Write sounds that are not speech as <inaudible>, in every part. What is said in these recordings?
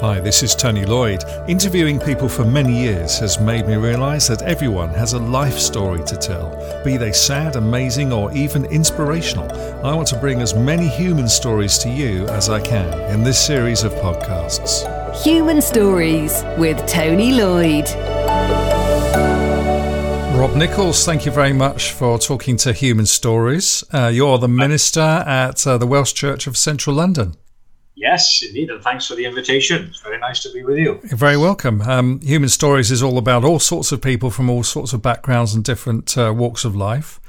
Hi, this is Tony Lloyd. Interviewing people for many years has made me realise that everyone has a life story to tell, be they sad, amazing, or even inspirational. I want to bring as many human stories to you as I can in this series of podcasts. Human Stories with Tony Lloyd. Rob Nichols, thank you very much for talking to Human Stories. Uh, you're the minister at uh, the Welsh Church of Central London. Yes, indeed, and thanks for the invitation. It's very nice to be with you. You're very welcome. Um, Human Stories is all about all sorts of people from all sorts of backgrounds and different uh, walks of life.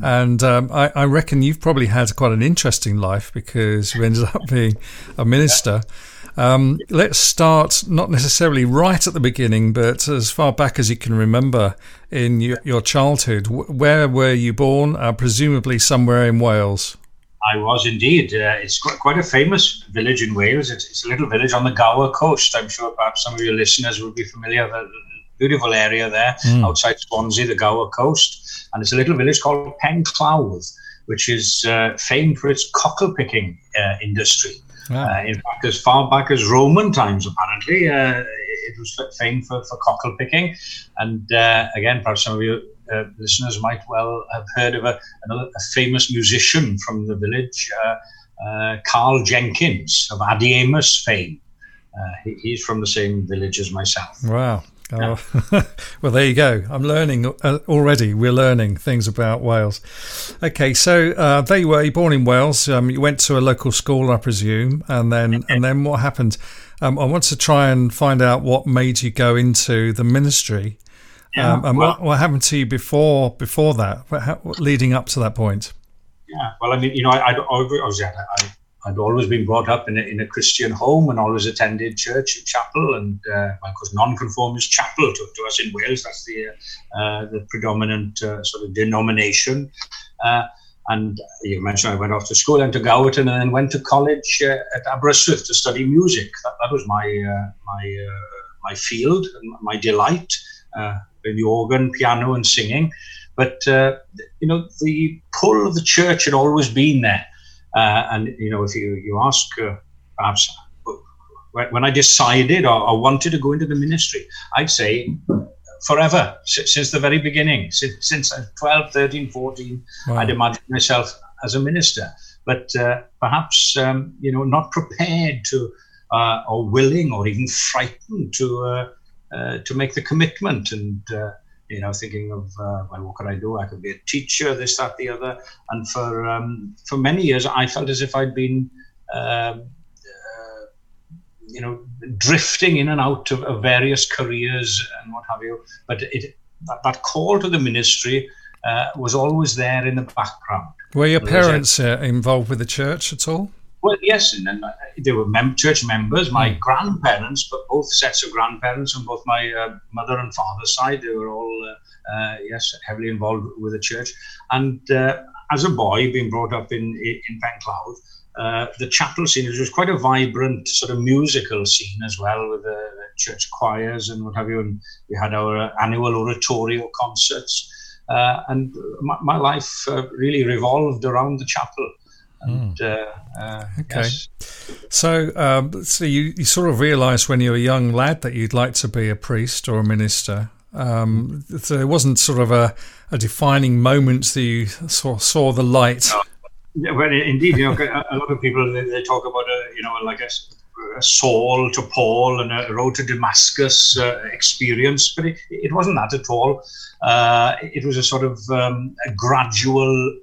And um, I, I, reckon you've probably had quite an interesting life because you ended up being a minister. Um, let's start not necessarily right at the beginning, but as far back as you can remember in your, your childhood. Where were you born? Uh, presumably somewhere in Wales. I was indeed. Uh, it's quite, quite a famous village in Wales. It's, it's, a little village on the Gower coast. I'm sure perhaps some of your listeners will be familiar. With the beautiful area there mm. outside Swansea, the Gower coast, and it's a little village called Penclawdd, which is uh, famed for its cockle picking uh, industry. Uh, in fact, as far back as Roman times, apparently, uh, it was famed for, for cockle picking. And uh, again, perhaps some of you uh, listeners might well have heard of a, another, a famous musician from the village, uh, uh, Karl Jenkins of Adiemus fame. Uh, he, he's from the same village as myself. Wow. Oh. <laughs> well, there you go. I'm learning uh, already. We're learning things about Wales. Okay, so uh, there you were. You're born in Wales. Um, you went to a local school, I presume, and then and then what happened? Um, I want to try and find out what made you go into the ministry. Yeah, um, and well, what, what happened to you before before that, how, leading up to that point? Yeah, well, I mean, you know, I, I, I was I, I'd always been brought up in a, in a Christian home and always attended church and chapel, and uh, of course, nonconformist chapel to, to us in Wales. That's the uh, the predominant uh, sort of denomination. Uh, and you mentioned I went off to school and to Gowerton, and then went to college uh, at Aberystwyth to study music. That, that was my uh, my my field and my delight the organ, piano, and singing. But uh, you know, the pull of the church had always been there. Uh, and you know, if you you ask, uh, perhaps when I decided or, or, wanted to go into the ministry, I'd say forever since the very beginning, since, since 12, 13, 14, wow. I'd imagined myself as a minister. But uh, perhaps um, you know, not prepared to uh, or willing or even frightened to uh, to make the commitment. And uh, you know thinking of uh, well what could I do? I could be a teacher this that the other. And for um, for many years I felt as if I'd been um, uh, you know drifting in and out of, of, various careers and what have you. But it that, that call to the ministry uh, was always there in the background. Were your parents uh, involved with the church at all well, yes, and, and they were mem- church members. My mm. grandparents, but both sets of grandparents on both my uh, mother and father's side, they were all, uh, uh, yes, heavily involved with the church. And uh, as a boy, being brought up in in Penclawdd, uh, the chapel scene was quite a vibrant sort of musical scene as well, with the church choirs and what have you. And we had our annual oratorio concerts. Uh, and my, my life really revolved around the chapel. And, mm. uh, uh, okay. Yes. So, um, so you, you sort of realised when you were a young lad that you'd like to be a priest or a minister. Um, so it wasn't sort of a, a defining moment that you saw, saw the light. No. Well, indeed, you know, a lot of people they, they talk about a, you know, like a, a Saul to Paul and a road to Damascus uh, experience, but it, it wasn't that at all. Uh, it was a sort of um, a gradual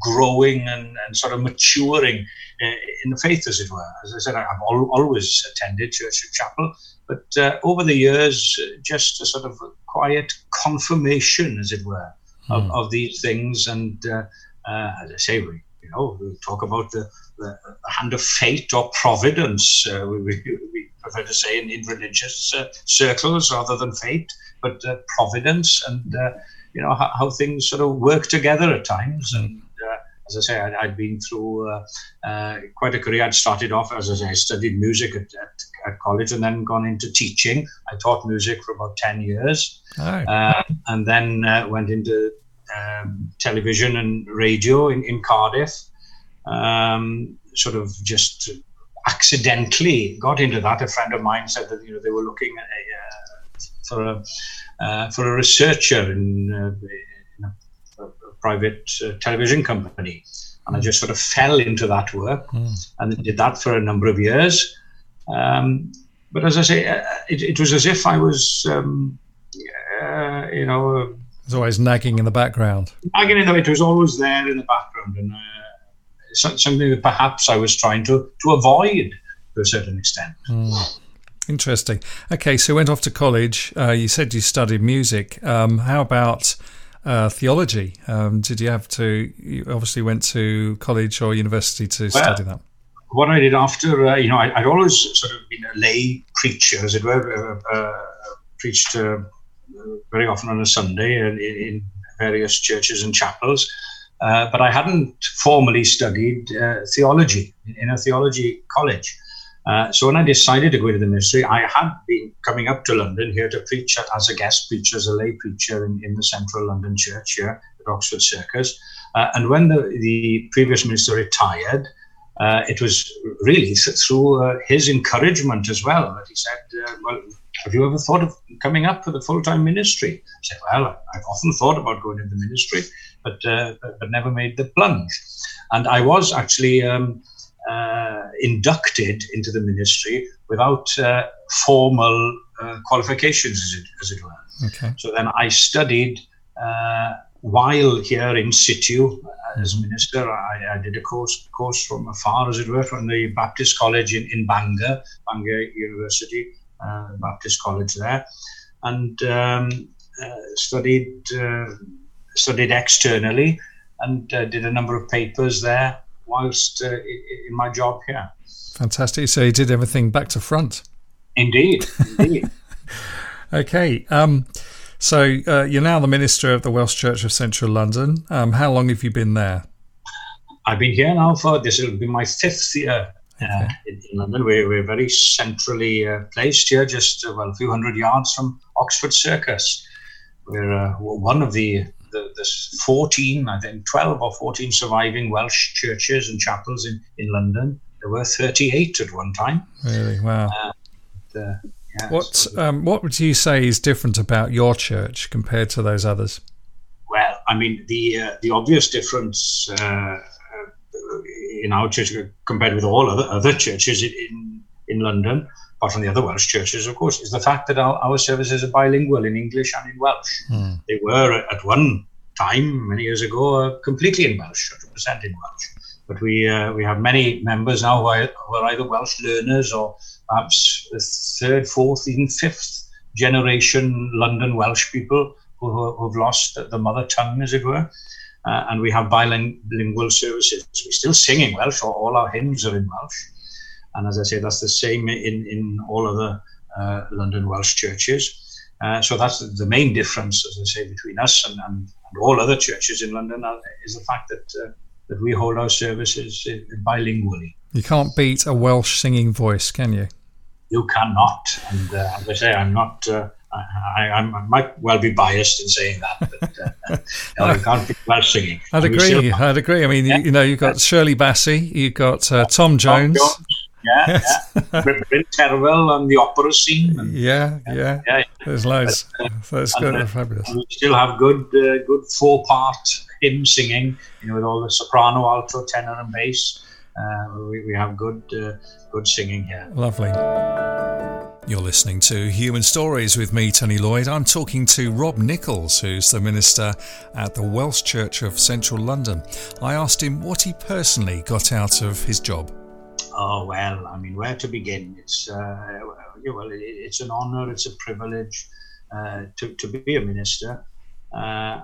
growing and, and sort of maturing uh, in the faith, as it were. As I said, I've al- always attended church and chapel, but uh, over the years, just a sort of quiet confirmation, as it were, of, mm. of these things. And uh, uh, as I say, we you know we talk about the, the, the hand of fate or providence. Uh, we, we, we, prefer to say in, in religious uh, circles rather than fate, but providence and you know how, how, things sort of work together at times and as I say, I'd, I'd been through uh, uh, quite a career. I'd started off, as I say, I studied music at, at, at, college and then gone into teaching. I taught music for about 10 years uh, and then uh, went into um, television and radio in, in Cardiff. Um, sort of just accidentally got into that. A friend of mine said that you know they were looking at a, uh, for a uh, for a researcher in, uh, in a, a, private uh, television company, and I just sort of fell into that work mm. and did that for a number of years. Um, but as I say, uh, it, it, was as if I was, um, you know. It's always nagging in the background. Nagging in the, it was always there in the background, and something that perhaps I was trying to, to avoid to a certain extent. Mm. Interesting. Okay, so you went off to college. Uh, you said you studied music. Um, how about uh, theology? Um, did you have to? You obviously went to college or university to well, study that. What I did after, uh, you know, I, would always sort of been a lay preacher, as it were, uh, uh, preached uh, very often on a Sunday in, in various churches and chapels. Uh, but I hadn't formally studied uh, theology in a theology college. Uh, so when I decided to go into the ministry, I had been coming up to London here to preach as a guest preacher, as a lay preacher in, in the central London church here at Oxford Circus. Uh, and when the, the previous minister retired, uh, it was really through uh, his encouragement as well that he said, well, have you ever thought of coming up for the full-time ministry? I said, well, I've often thought about going into the ministry, but, uh, but, but never made the plunge. And I was actually um, uh, inducted into the ministry without uh, formal uh, qualifications, as it, as it were. Okay. So then I studied uh, while here in situ as minister. I, I, did a course course from afar, as it were, from the Baptist College in, in Bangor, Bangor University, uh, Baptist College there, and um, uh, studied studied externally and uh, did a number of papers there whilst uh, in my job here. Fantastic. So you did everything back to front. Indeed, indeed. <laughs> okay. Um, so uh, you're now the minister of the Welsh Church of Central London. Um, how long have you been there? I've been here now for this will be my fifth year uh, okay. in, London. We're, we're very centrally uh, placed here, just uh, well a few hundred yards from Oxford Circus. We're uh, one of the the, there's 14, I think 12 or 14 surviving Welsh churches and chapels in, in London. There were 38 at one time. Really? Wow. Uh, the, yeah, what, so um, what would you say is different about your church compared to those others? Well, I mean, the, uh, the obvious difference uh, uh in our church compared with all other, other churches in, in London apart from the other Welsh churches, of course, is the fact that our, our services are bilingual in English and in Welsh. Mm. They were at one time, many years ago, uh, completely in Welsh, 100% in Welsh. But we uh, we have many members now who are, who are, either Welsh learners or perhaps third, fourth, even fifth generation London Welsh people who, who have lost the mother tongue, as it were. Uh, and we have bilingual services. We still sing in Welsh, or all our hymns are in Welsh. And as I say, that's the same in, in all other uh, London Welsh churches. Uh, so that's the main difference, as I say, between us and, and, and all other churches in London uh, is the fact that uh, that we hold our services bilingually. You can't beat a Welsh singing voice, can you? You cannot. And uh, as I say, I'm not. Uh, I, I, might well be biased in saying that, but uh, <laughs> no, you can't be Welsh singing. I'd agree. I'd agree. I mean, yeah. you, you, know, you've got Shirley Bassey, you've got uh, Tom Jones. Tom Jones yeah, yeah. Bryn Terfel on the opera scene. And, yeah, yeah, yeah, There's loads. But, uh, That's good. Uh, fabulous. We still have good, uh, good four part hymn singing. You know, with all the soprano, alto, tenor, and bass. Uh, we, we have good, uh, good singing here. Lovely. You're listening to Human Stories with me, Tony Lloyd. I'm talking to Rob Nichols, who's the minister at the Welsh Church of Central London. I asked him what he personally got out of his job. Oh well, I mean, where to begin? It's uh, well, it's an honour, it's a privilege uh, to to be a minister. Uh,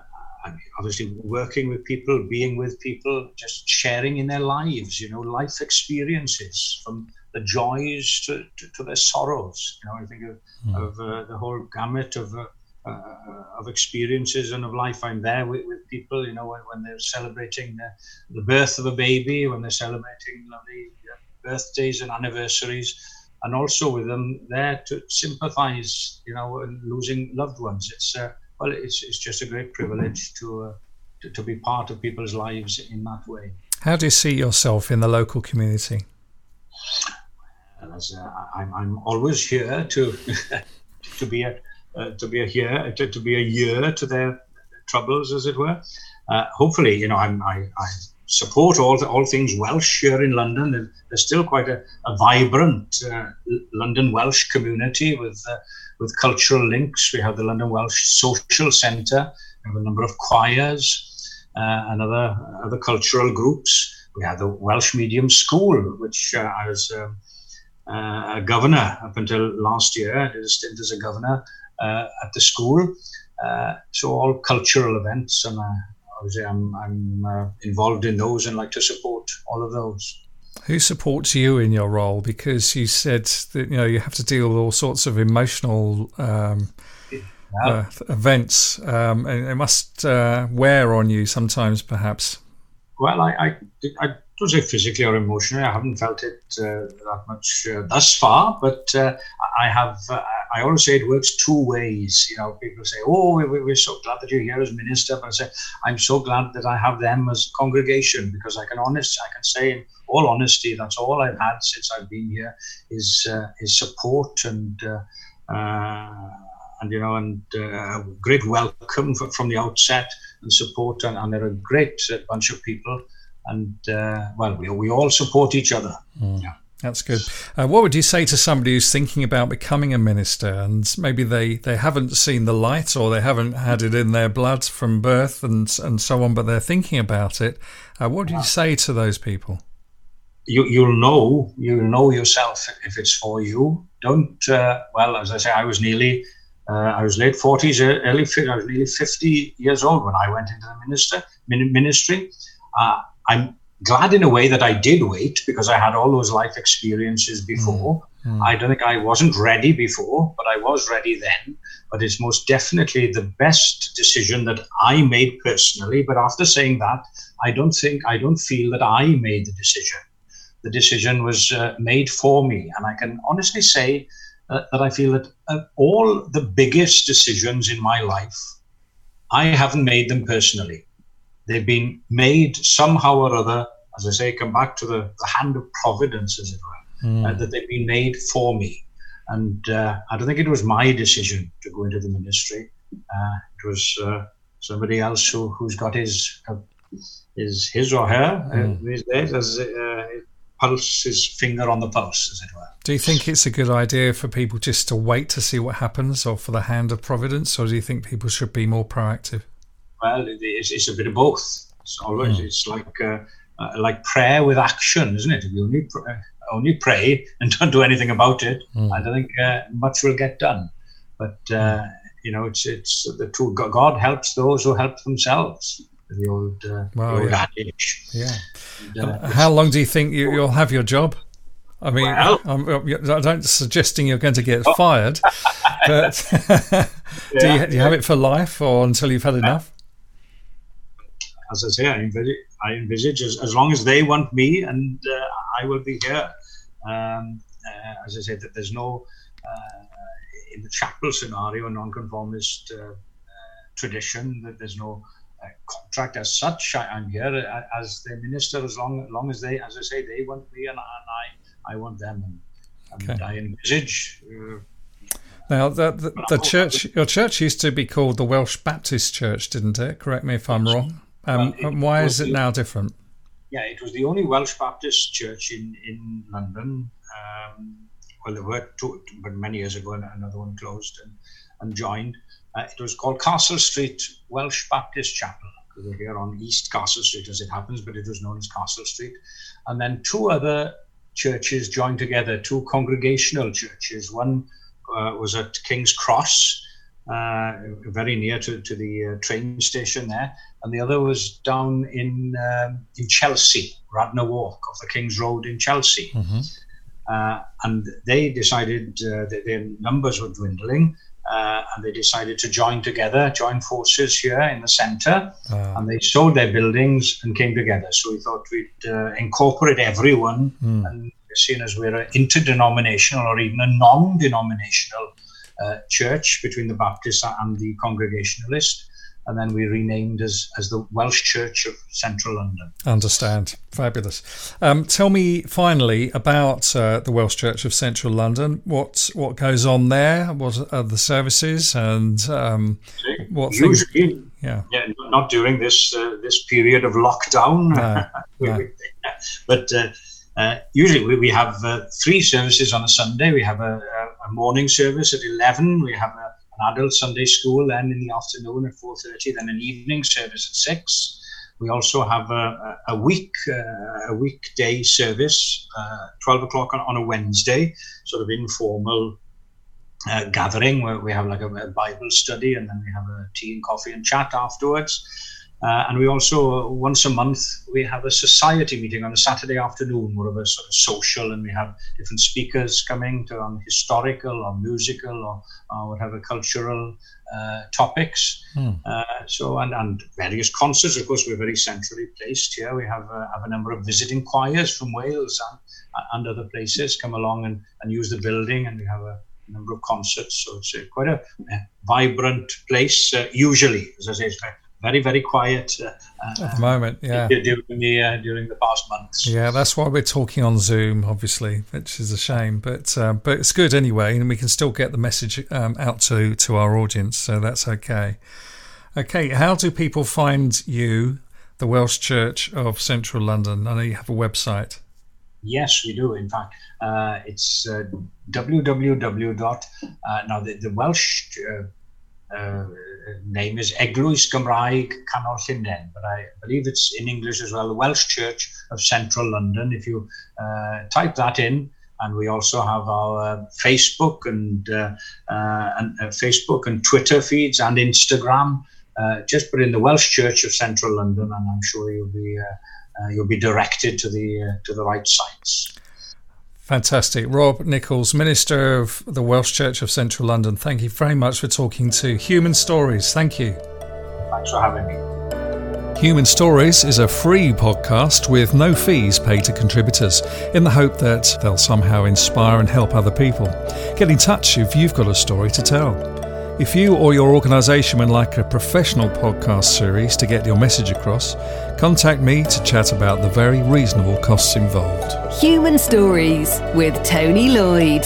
obviously, working with people, being with people, just sharing in their lives. You know, life experiences from the joys to, to, to their sorrows. You know, I think of, mm. of uh, the whole gamut of. Uh, uh, of experiences and of life. I'm there with, with people, you know, when, when they're celebrating the, the, birth of a baby, when they're celebrating lovely birthdays and anniversaries, and also with them there to sympathise, you know, in losing loved ones. It's uh, well, it's it's just a great privilege to, uh, to, to be part of people's lives in that way. How do you see yourself in the local community? as uh, I'm, I'm always here to <laughs> to be a uh, to be a here to, to be a year to their troubles, as it were. Uh, hopefully, you know, I'm, I, I support all all things Welsh here in London. There's still quite a, a vibrant uh, London Welsh community with uh, with cultural links. We have the London Welsh Social Centre. We have a number of choirs uh, and other other cultural groups. We have the Welsh Medium School, which uh, I was um, uh, a governor up until last year. I did a stint as a governor uh, at the school. so all cultural events and obviously I'm, I'm uh, involved in those and like to support all of those. Who supports you in your role? Because you said that you know you have to deal with all sorts of emotional um, yeah. uh, events, um, and it must uh, wear on you sometimes, perhaps. Well, I, I, I don't say physically or emotionally. I haven't felt it uh, that much uh, thus far, but uh, I have. Uh, I always say it works two ways. You know, people say, "Oh, we, we're so glad that you're here as minister," but I say, "I'm so glad that I have them as congregation because I can honest, I can say in all honesty, that's all I've had since I've been here is uh, is support and." Uh, and you know, and a great welcome from the outset and support, and, and they're a great bunch of people and uh, well, we, we all support each other. Mm. Yeah. That's good. Uh, what would you say to somebody who's thinking about becoming a minister and maybe they, they haven't seen the light or they haven't had it in their blood from birth and and so on, but they're thinking about it? Uh, what do you say to those people? You, you'll know you'll know yourself if it's for you. Don't uh, well, as I say, I was nearly uh, I was late forties, early I was nearly fifty years old when I went into the minister ministry. Uh, I'm glad in a way that I did wait because I had all those life experiences before. Mm. I don't think I wasn't ready before, but I was ready then. But it's most definitely the best decision that I made personally. But after saying that, I don't think, I don't feel that I made the decision. The decision was uh, made for me. And I can honestly say uh, that I feel that uh, all the biggest decisions in my life, I haven't made them personally. They've been made somehow or other, as I say, come back to the, the hand of providence, as it were, mm. uh, that they've been made for me. And uh, I don't think it was my decision to go into the ministry. Uh, it was uh, somebody else who, who's got his uh, his his or her mm. these days as pulse his finger on the pulse, as it were. Do you think it's a good idea for people just to wait to see what happens, or for the hand of providence, or do you think people should be more proactive? well, it's, it's a bit of both. It's always mm. it's like uh, uh, like prayer with action, isn't it? If you only pray, uh, only pray and <laughs> don't do anything about it, mm. I don't think uh, much will get done. But uh, you know, it's it's the true God helps those who help themselves. The old, uh, the old yeah. adage. Yeah. And, how long do you think you, will have your job? I mean, well, I'm, I'm not suggesting you're going to get oh. fired, but <laughs> do, you, <laughs> do you have it for life or until you've had enough? As I say, I envisage, I envisage as, as long as they want me, and uh, I will be here. Um, uh, as I said, that there's no uh, in the chapel scenario, non-conformist uh, uh, tradition, that there's no uh, contract as such. I, am here as the minister as long, as long as they, as I say, they want me, and, and I, I want them, and, and okay. I envisage. Now, the, the, the, church, your church used to be called the Welsh Baptist Church, didn't it? Correct me if I'm wrong. Um, well, why is it the, now different? Yeah, it was the only Welsh Baptist church in in London. Um, well, there were two, but many years ago, another one closed and, and joined. Uh, it was called Castle Street Welsh Baptist Chapel. Because we're here on East Castle Street, as it happens, but it was known as Castle Street. And then two other churches joined together, two congregational churches. One uh, was at King's Cross, uh, very near to, to the uh, train station there, and the other was down in um, in Chelsea, Radnor Walk off the King's Road in Chelsea. Mm-hmm. Uh, and they decided uh, that their numbers were dwindling, uh, and they decided to join together, join forces here in the centre, uh. and they sold their buildings and came together. So we thought we'd uh, incorporate everyone, mm. and seeing as we're an interdenominational or even a non-denominational uh, church between the Baptist and the Congregationalist, and then we renamed as as the Welsh Church of Central London. Understand, fabulous. Um, tell me finally about uh, the Welsh Church of Central London. What what goes on there? What are the services and um, what Usually, things? Yeah, yeah, not during this uh, this period of lockdown, no, <laughs> no. but. Uh, uh, usually we, we have uh, three services on a Sunday. We have a, a, a morning service at 11. We have a, an adult Sunday school then in the afternoon at 4.30, then an evening service at 6. We also have a, a week uh, a weekday service, uh, 12 o'clock on, on, a Wednesday, sort of informal uh, gathering where we have like a, a, Bible study and then we have a tea and coffee and chat afterwards. Uh, and we also, once a month, we have a society meeting on a Saturday afternoon, more of a sort of social, and we have different speakers coming to on historical or musical or, or whatever cultural uh, topics. Hmm. Uh, so, and, and various concerts. Of course, we're very centrally placed here. We have, uh, have a number of visiting choirs from Wales and, and other places come along and, and use the building, and we have a number of concerts. So it's quite a, a vibrant place, uh, usually, as I say, it's very very quiet uh, at the moment. Yeah, during the uh, during the past months. Yeah, that's why we're talking on Zoom, obviously, which is a shame, but uh, but it's good anyway, and we can still get the message um, out to to our audience, so that's okay. Okay, how do people find you, the Welsh Church of Central London? I know you have a website. Yes, we do. In fact, uh, it's uh, www. Uh, now the, the Welsh uh, name is Eglwys Gymraeg Canol Llundain, but I believe it's in English as well, the Welsh Church of Central London. If you uh, type that in, and we also have our uh, Facebook and, uh, and Facebook and Twitter feeds and Instagram. just put in the Welsh Church of Central London, and I'm sure you'll be you'll be directed to the to the right sites. Fantastic. Rob Nichols, Minister of the Welsh Church of Central London, thank you very much for talking to Human Stories. Thank you. Thanks for having me. Human Stories is a free podcast with no fees paid to contributors in the hope that they'll somehow inspire and help other people. Get in touch if you've got a story to tell. If you or your organisation would like a professional podcast series to get your message across, contact me to chat about the very reasonable costs involved. Human Stories with Tony Lloyd.